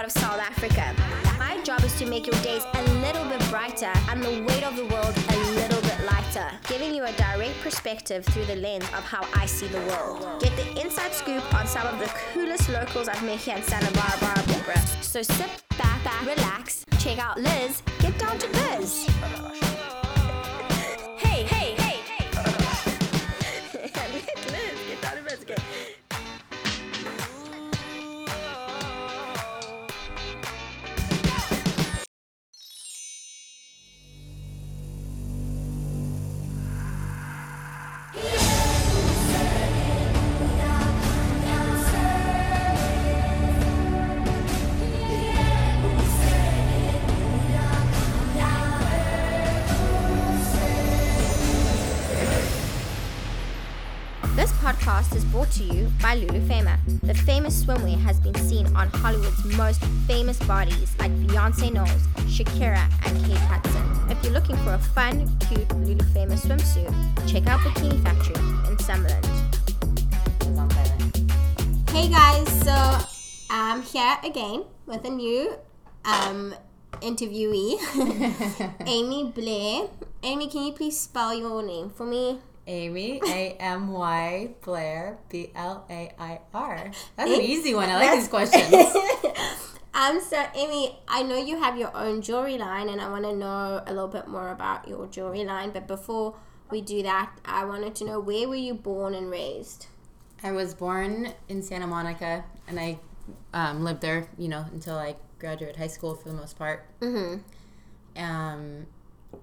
out of South Africa. My job is to make your days a little bit brighter and the weight of the world a little bit lighter, giving you a direct perspective through the lens of how I see the world. Get the inside scoop on some of the coolest locals I've met here in Santa Barbara. So sit back, back, relax, check out Liz, get down to biz. Podcast is brought to you by Luli Fama. The famous swimwear has been seen on Hollywood's most famous bodies like Beyonce Knowles, Shakira, and Kate Hudson. If you're looking for a fun, cute Luli Fama swimsuit, check out Bikini Factory in Summerland. Hey guys, so I'm here again with a new um, interviewee, Amy Blair. Amy, can you please spell your name for me? Amy, A M Y, Blair, B L A I R. That's an easy one. I like these questions. um, so Amy, I know you have your own jewelry line, and I want to know a little bit more about your jewelry line. But before we do that, I wanted to know where were you born and raised? I was born in Santa Monica and I um, lived there, you know, until I graduated high school for the most part. Mm-hmm. Um,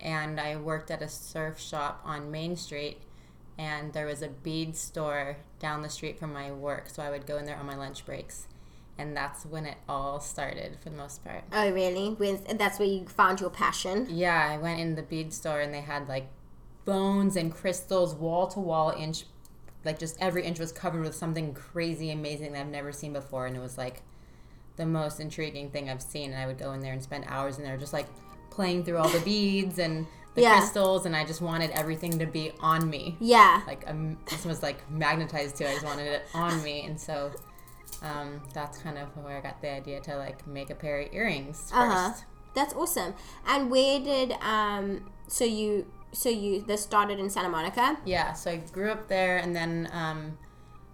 and I worked at a surf shop on Main Street, and there was a bead store down the street from my work, so I would go in there on my lunch breaks. And that's when it all started for the most part. Oh, really? With that's where you found your passion. Yeah, I went in the bead store and they had like bones and crystals, wall to wall inch, like just every inch was covered with something crazy, amazing that I've never seen before. And it was like the most intriguing thing I've seen. And I would go in there and spend hours in there just like playing through all the beads and the Yeah. crystals. And I just wanted everything to be on me. Yeah. Like um, this was like magnetized to. I just wanted it on me, and so um, that's kind of where I got the idea to like make a pair of earrings first. Uh huh. That's awesome. And where did um? So you so you this started in Santa Monica. Yeah, so I grew up there, and then um,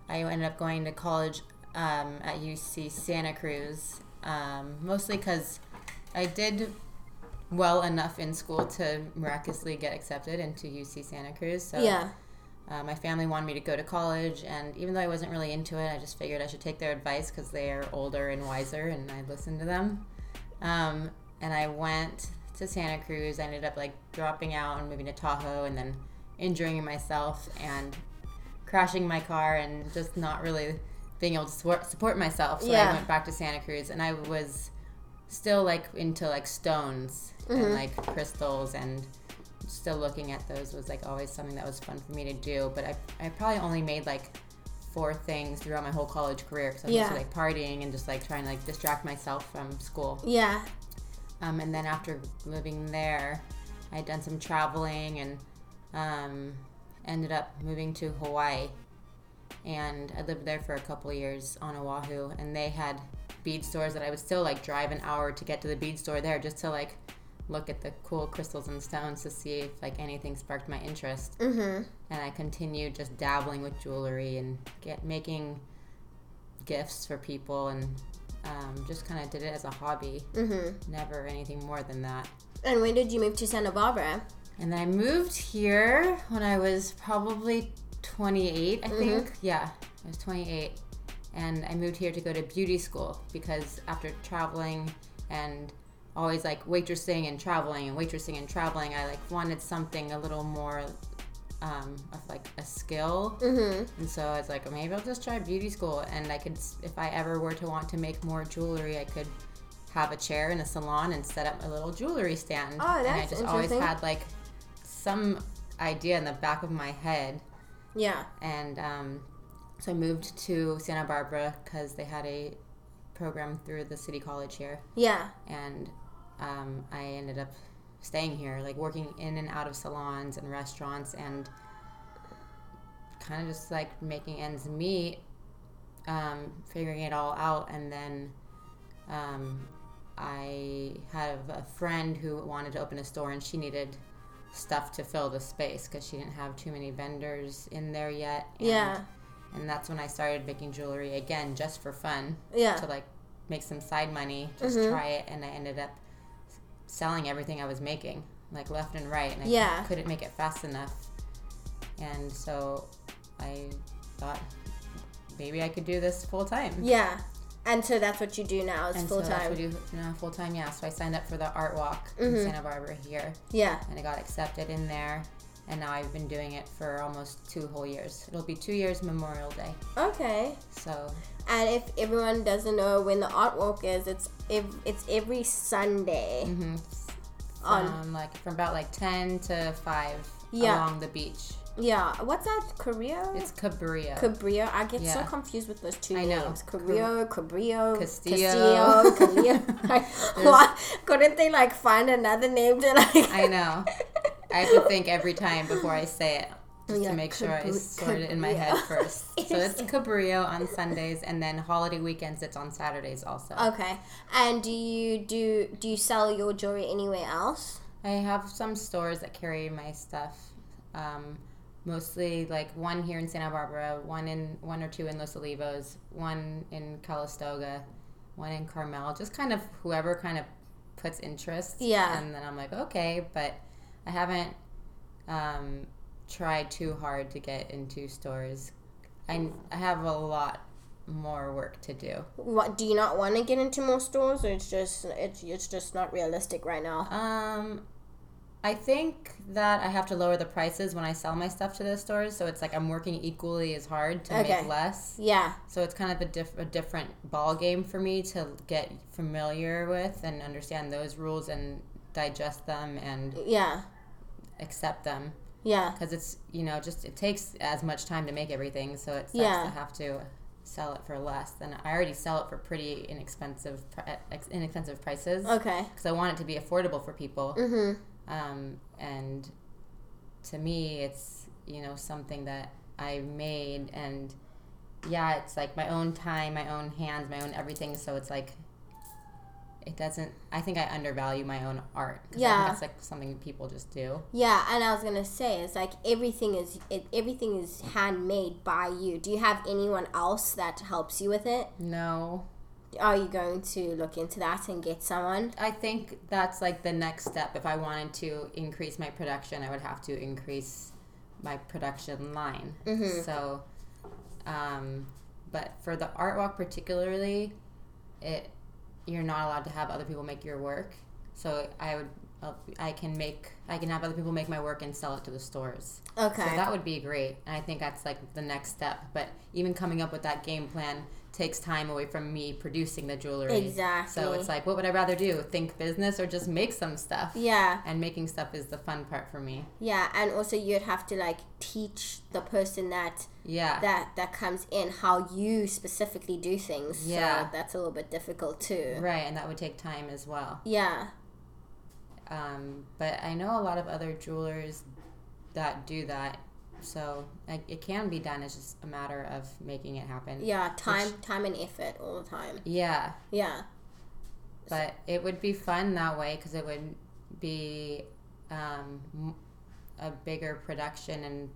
I ended up going to college um, at UC Santa Cruz, um, mostly because I did well enough in school to miraculously get accepted into UC Santa Cruz. So Yeah. uh, my family wanted me to go to college, and even though I wasn't really into it, I just figured I should take their advice because they are older and wiser, and I listened to them. Um, and I went to Santa Cruz. I ended up like dropping out and moving to Tahoe, and then injuring myself and crashing my car, and just not really being able to support, support myself. So Yeah. I went back to Santa Cruz, and I was still like into like stones and like crystals and still looking at those was like always something that was fun for me to do. But i, I probably only made like four things throughout my whole college career because i was Yeah. like partying and just like trying to like distract myself from school. Yeah. um, and then after living there i had done some traveling and um, ended up moving to hawaii. And i lived there for a couple of years on oahu. And they had bead stores that i would still like drive an hour to get to the bead store there just to like look at the cool crystals and stones to see if like anything sparked my interest Mm-hmm. and I continued just dabbling with jewelry and get making gifts for people and um, just kind of did it as a hobby. Mm-hmm. Never anything more than that. And when did you move to Santa Barbara? And then I moved here when I was probably 28, I think. Yeah, I was 28. And I moved here to go to beauty school because after traveling and always like waitressing and traveling and waitressing and traveling, I like wanted something a little more um, of like a skill. Mm-hmm. And so I was like, maybe I'll just try beauty school. And I could, if I ever were to want to make more jewelry, I could have a chair in a salon and set up a little jewelry stand. Oh, that's and I just always had like some idea in the back of my head. Yeah. And um, so I moved to Santa Barbara because they had a program through the city college here. Yeah. And um, I ended up staying here, like working in and out of salons and restaurants, and kind of just like making ends meet, um, figuring it all out, and then um, I have a friend who wanted to open a store and she needed stuff to fill the space because she didn't have too many vendors in there yet. And, Yeah. And that's when I started making jewelry again, just for fun. Yeah. To like make some side money, just Mhm. try it, and I ended up selling everything I was making, like left and right, and I Yeah. couldn't make it fast enough. And so I thought maybe I could do this full time. Yeah. And so that's what you do now is full so that's time. what I do now full time. Yeah. So I signed up for the art walk Mhm. in Santa Barbara here, yeah. and I got accepted in there. And now I've been doing it for almost two whole years. It'll be two years Memorial Day. Okay. So And if everyone doesn't know when the art walk is, it's ev- it's every Sunday. Mm-hmm. On- from like from about like ten to five Yeah. along the beach. Yeah. What's that? Korea? It's Cabrillo. Cabrillo. I get so confused with those two I know. names. Cabrillo, Cabrillo, Castillo. Castillo, Cabrillo. Like, why couldn't they like find another name to like? I know. I have to think every time before I say it. Just Yeah, to make sure I sort it in my head first. So it's Cabrillo on Sundays, and then holiday weekends it's on Saturdays also. Okay. And do you do do you sell your jewelry anywhere else? I have some stores that carry my stuff. Um, mostly like one here in Santa Barbara, one in one or two in Los Olivos, one in Calistoga, one in Carmel. Just kind of whoever kind of puts interest. Yeah. And then I'm like, okay, but I haven't um, tried too hard to get into stores. I, I have a lot more work to do. What do you not want to get into more stores, or it's just it's it's just not realistic right now? Um, I think that I have to lower the prices when I sell my stuff to those stores, so it's like I'm working equally as hard to Okay. make less. Yeah. So it's kind of a, diff- a different ball game for me to get familiar with and understand those rules and digest them and Yeah. Accept them Yeah. because it's you know just it takes as much time to make everything, so it sucks Yeah. to have to sell it for less. Then I already sell it for pretty inexpensive inexpensive prices Okay. because I want it to be affordable for people. Mhm. um, and to me it's you know something that i made and yeah it's like my own time my own hands my own everything so it's like it doesn't i think i undervalue my own art Yeah. think that's like something people just do Yeah, and I was gonna say it's like everything is it, everything is handmade by you. Do you have anyone else that helps you with it? no Are you going to look into that and get someone? i think that's like the next step if i wanted to increase my production i would have to increase my production line Mm-hmm. So, um, but for the art walk particularly, it you're not allowed to have other people make your work. So I would I can make I can have other people make my work and sell it to the stores. Okay. So that would be great. And I think that's like the next step. But even coming up with that game plan takes time away from me producing the jewelry. Exactly. So it's like, what would I rather do? Think business or just make some stuff? yeah, And making stuff is the fun part for me. yeah, and also you'd have to like teach the person that Yeah. that that comes in how you specifically do things. Yeah. So that's a little bit difficult too. right. And that would take time as well. Yeah. Um, but I know a lot of other jewelers that do that. So like, it can be done. It's just a matter of making it happen. Yeah, time time and effort all the time. Yeah. Yeah. But it would be fun that way because it would be um, a bigger production and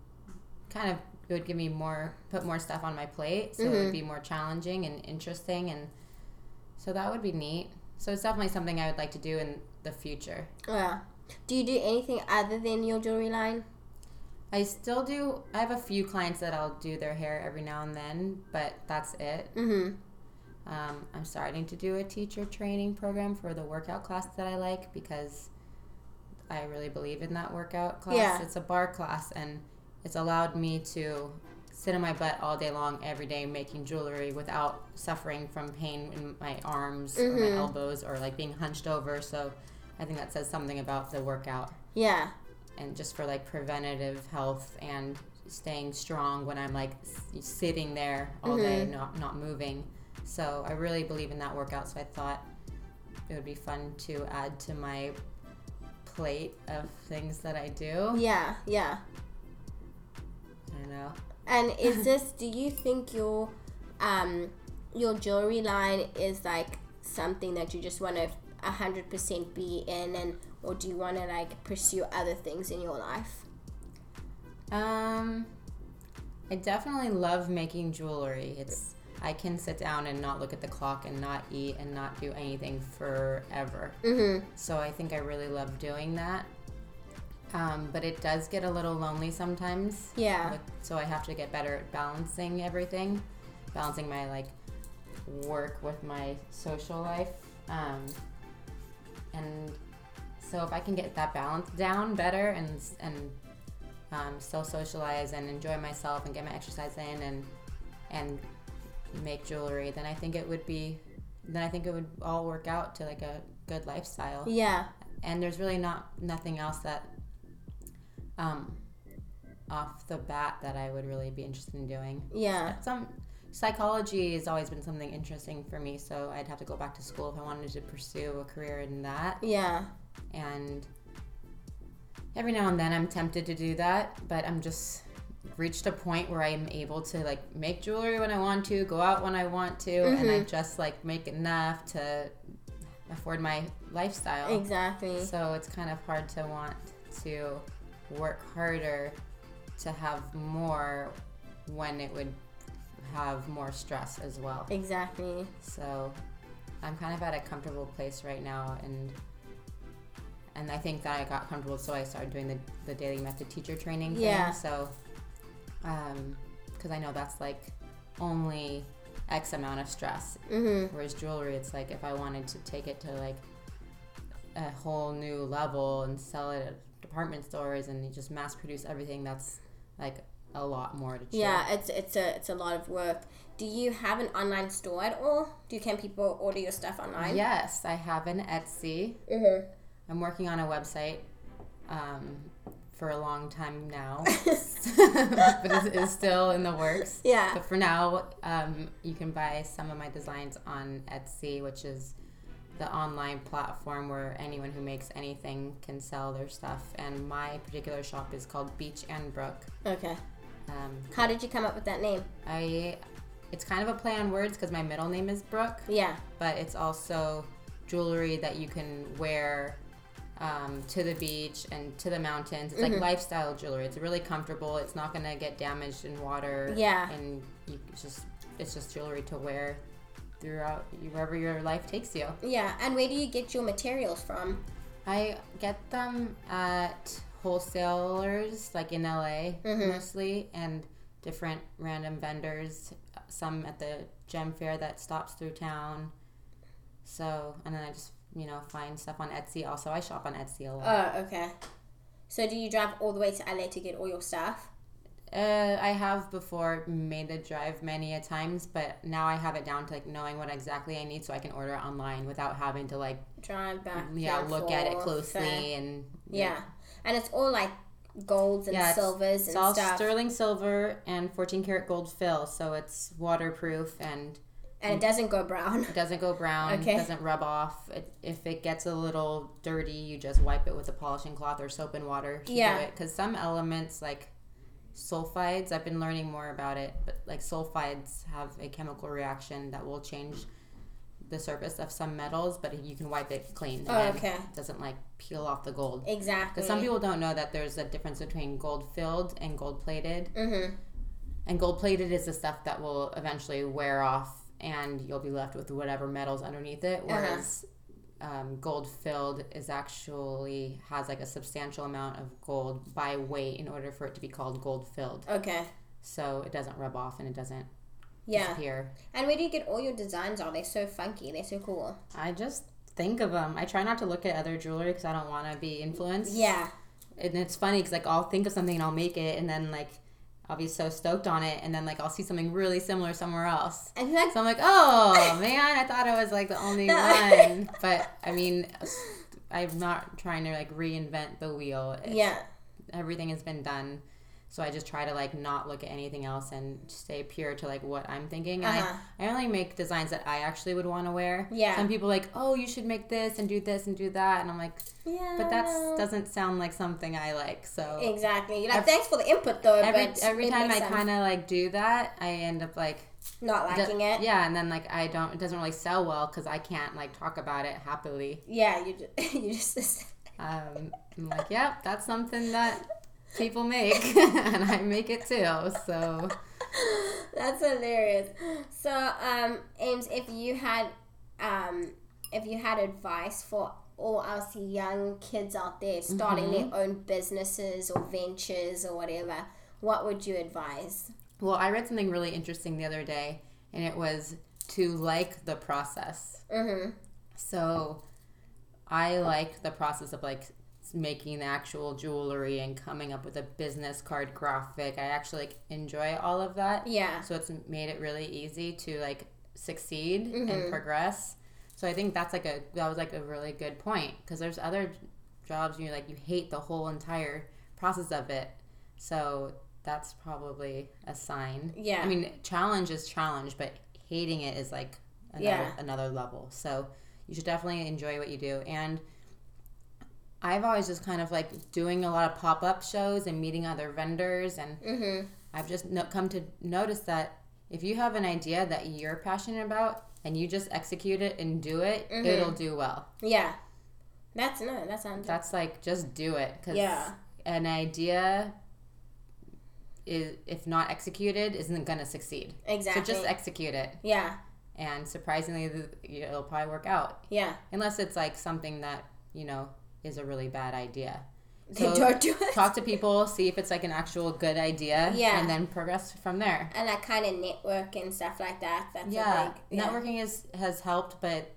kind of it would give me more put more stuff on my plate so it Mhm. would be more challenging and interesting and so that would be neat so it's definitely something i would like to do in the future Yeah. Do you do anything other than your jewelry line? I still do i have a few clients that i'll do their hair every now and then but that's it Mm-hmm. Um, I'm starting to do a teacher training program for the workout class that I like because I really believe in that workout class. Yeah. It's a barre class and it's allowed me to sit on my butt all day long every day making jewelry without suffering from pain in my arms or my Mhm. elbows or like being hunched over. So I think that says something about the workout Yeah. And just for like preventative health and staying strong when I'm like s- sitting there all day, Mhm. not not moving. So I really believe in that workout. So I thought it would be fun to add to my plate of things that I do. Yeah. Yeah. I know. And is this? do you think your um your jewelry line is like something that you just want to 100% be in and or do you want to like pursue other things in your life Um, I definitely love making jewelry. It's I can sit down and not look at the clock and not eat and not do anything forever. mm-hmm So I think I really love doing that. Um, but it does get a little lonely sometimes. yeah So I have to get better at balancing everything, balancing my like work with my social life. Um, and so if I can get that balance down better and and um, still socialize and enjoy myself and get my exercise in and and make jewelry, then I think it would be then I think it would all work out to like a good lifestyle yeah and there's really not nothing else that um off the bat that I would really be interested in doing. yeah Some psychology has always been something interesting for me, so I'd have to go back to school if I wanted to pursue a career in that. yeah And every now and then I'm tempted to do that, but I'm just reached a point where I'm able to like make jewelry when I want to, go out when I want to, and I mm-hmm. just like make enough to afford my lifestyle. exactly So it's kind of hard to want to work harder to have more when it would have more stress as well. exactly So I'm kind of at a comfortable place right now and and I think that I got comfortable so I started doing the, the Dailey Method teacher training thing. Yeah. So um because I know that's like only X amount of stress. mm-hmm Whereas jewelry, it's like if I wanted to take it to like a whole new level and sell it at department stores and you just mass produce everything, that's like a lot more to chew. yeah it's it's a it's a lot of work do you have an online store at all do can people order your stuff online Yes, I have an Etsy. mm-hmm I'm working on a website um, for a long time now, but it is still in the works. yeah But for now, um, you can buy some of my designs on Etsy, which is the online platform where anyone who makes anything can sell their stuff. And my particular shop is called Beach and Brook. okay Um, how did you come up with that name I, it's kind of a play on words because my middle name is Brooke, yeah but it's also jewelry that you can wear um, to the beach and to the mountains. It's Mhm. like lifestyle jewelry. It's really comfortable. It's not gonna get damaged in water. Yeah. and you it's just it's just jewelry to wear throughout wherever your life takes you. yeah and where do you get your materials from I get them at wholesalers, like in LA Mhm. mostly, and different random vendors. Some at the gem fair that stops through town. So, and then I just you know find stuff on Etsy. Also, I shop on Etsy a lot. oh okay. So do you drive all the way to LA to get all your stuff? Uh, I have before made the drive many a times, but now I have it down to like knowing what exactly I need, so I can order it online without having to like drive back yeah look at it closely and yeah. And it's all like golds and Yeah, it's- silvers It's and all stuff. sterling silver and 14 karat gold fill, so it's waterproof and and it doesn't go brown it doesn't go brown, Okay. doesn't rub off. It, if it gets a little dirty, you just wipe it with a polishing cloth or soap and water to Yeah. Because some elements, like sulfides, I've been learning more about it, but like sulfides have a chemical reaction that will change the surface of some metals, but you can wipe it clean. Oh, okay. It doesn't like peel off the gold. exactly Because some people don't know that there's a difference between gold filled and gold plated. mm-hmm And gold plated is the stuff that will eventually wear off and you'll be left with whatever metals underneath it. Uh-huh. Whereas um, gold filled is actually has like a substantial amount of gold by weight in order for it to be called gold filled. okay So it doesn't rub off and it doesn't yeah disappear. and where do you get all your designs are they so funky they're so cool I just think of them. I try not to look at other jewelry because I don't want to be influenced. yeah and it's funny because like I'll think of something and I'll make it and then like I'll be so stoked on it and then like I'll see something really similar somewhere else. and like So I'm like, oh man, I thought I was like the only one. But I mean, I'm not trying to like reinvent the wheel. It's- yeah everything has been done. So I just try to like not look at anything else and stay pure to like what I'm thinking. And Uh-huh. I, I only make designs that I actually would want to wear. Yeah. Some people are like, oh, you should make this and do this and do that, and I'm like, yeah but that doesn't sound like something I like. So exactly you're like thanks for the input though every but every time I kind of like do that, I end up like Not liking it. Yeah, and then like I don't. It doesn't really sell well because I can't like talk about it happily. Yeah, you just, you just Um, I'm like, yep, that's something that people make, and I make it too. So That's hilarious. So, um, Ames, if you had, um, if you had advice for all us young kids out there starting their own businesses or ventures or whatever, what would you advise? Well, I read something really interesting the other day, and it was to like the process. Mm-hmm. So I like the process of like making the actual jewelry and coming up with a business card graphic. I actually like enjoy all of that. Yeah. So it's made it really easy to like succeed Mm-hmm. and progress. So I think that's like a that was like a really good point because there's other jobs you like you hate the whole entire process of it. So that's probably a sign. Yeah. I mean, challenge is challenge, but hating it is like another, Yeah. another level. So you should definitely enjoy what you do. And I've always just kind of like doing a lot of pop up shows and meeting other vendors. And Mm-hmm. I've just no- come to notice that if you have an idea that you're passionate about and you just execute it and do it, Mm-hmm. it'll do well. Yeah. That's no. That sounds. That's like just do it because Yeah. an idea is if not executed isn't going to succeed. Exactly. So just execute it, yeah. and surprisingly, it'll probably work out. Yeah. Unless it's like something that you know is a really bad idea. So don't do it. talk to people, see if it's like an actual good idea, Yeah. and then progress from there. and like kind of network and stuff like that. That's Yeah, big. Yeah. networking is has helped, but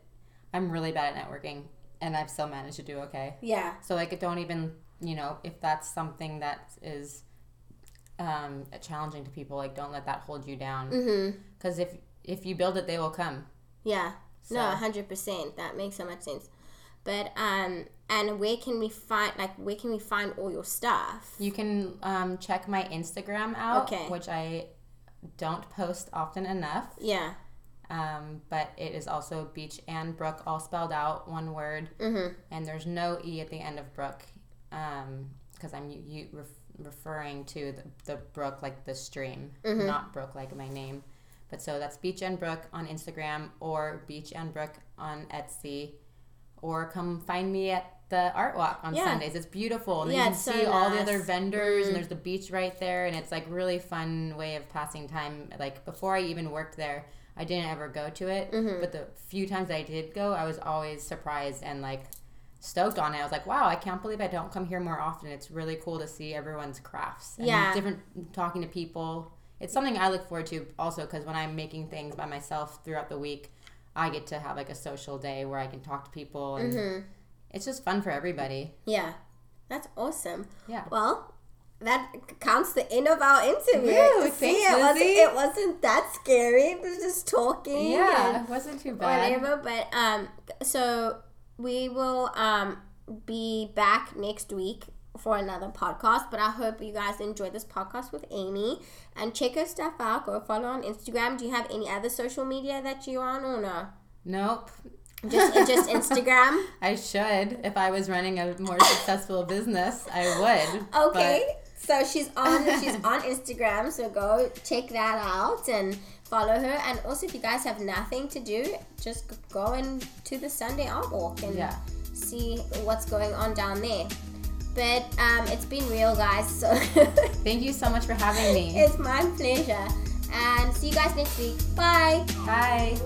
I'm really bad at networking, and I've still managed to do okay. Yeah. So like, don't even you know if that's something that is um, challenging to people, like don't let that hold you down. Mm-hmm. Because if if you build it, they will come. Yeah. So. No, hundred percent. That makes so much sense. But um, and where can we find like where can we find all your stuff? You can um, check my Instagram out, Okay. which I don't post often enough. Yeah. Um, but it is also Beach and Brook, all spelled out, one word, Mm-hmm. and there's no e at the end of Brook, because I'm you, you ref, referring to the, the brook like the stream, Mm-hmm. not Brook like my name. But so that's Beach and Brook on Instagram or Beach and Brook on Etsy, or come find me at the art walk on Yeah. Sundays. It's beautiful. And Yeah, you can it's so see all the other vendors, Mm. and there's the beach right there, and it's like really fun way of passing time. Like before I even worked there, I didn't ever go to it, Mm-hmm. but the few times I did go, I was always surprised and like stoked on it. I was like, wow, I can't believe I don't come here more often. It's really cool to see everyone's crafts. And Yeah. Different talking to people. It's something I look forward to also because when I'm making things by myself throughout the week, I get to have like a social day where I can talk to people and Mm-hmm. It's just fun for everybody. Yeah. That's awesome. Yeah. Well, that counts the end of our interview. Woo, See, thanks, it wasn't, Lizzie. it wasn't that scary. It was just talking. Yeah, it wasn't too bad. whatever. But um, so we will um be back next week for another podcast. But I hope you guys enjoyed this podcast with Amy and check her stuff out. Go follow on Instagram. Do you have any other social media that you're on or no? Nope. Just just Instagram. I should. If I was running a more successful business, I would. Okay. So she's on she's on Instagram, so go check that out and follow her. And also, if you guys have nothing to do, just go in to the Sunday art walk and Yeah. see what's going on down there. But um, it's been real, guys. So thank you so much for having me. it's my pleasure. And see you guys next week. Bye. Bye.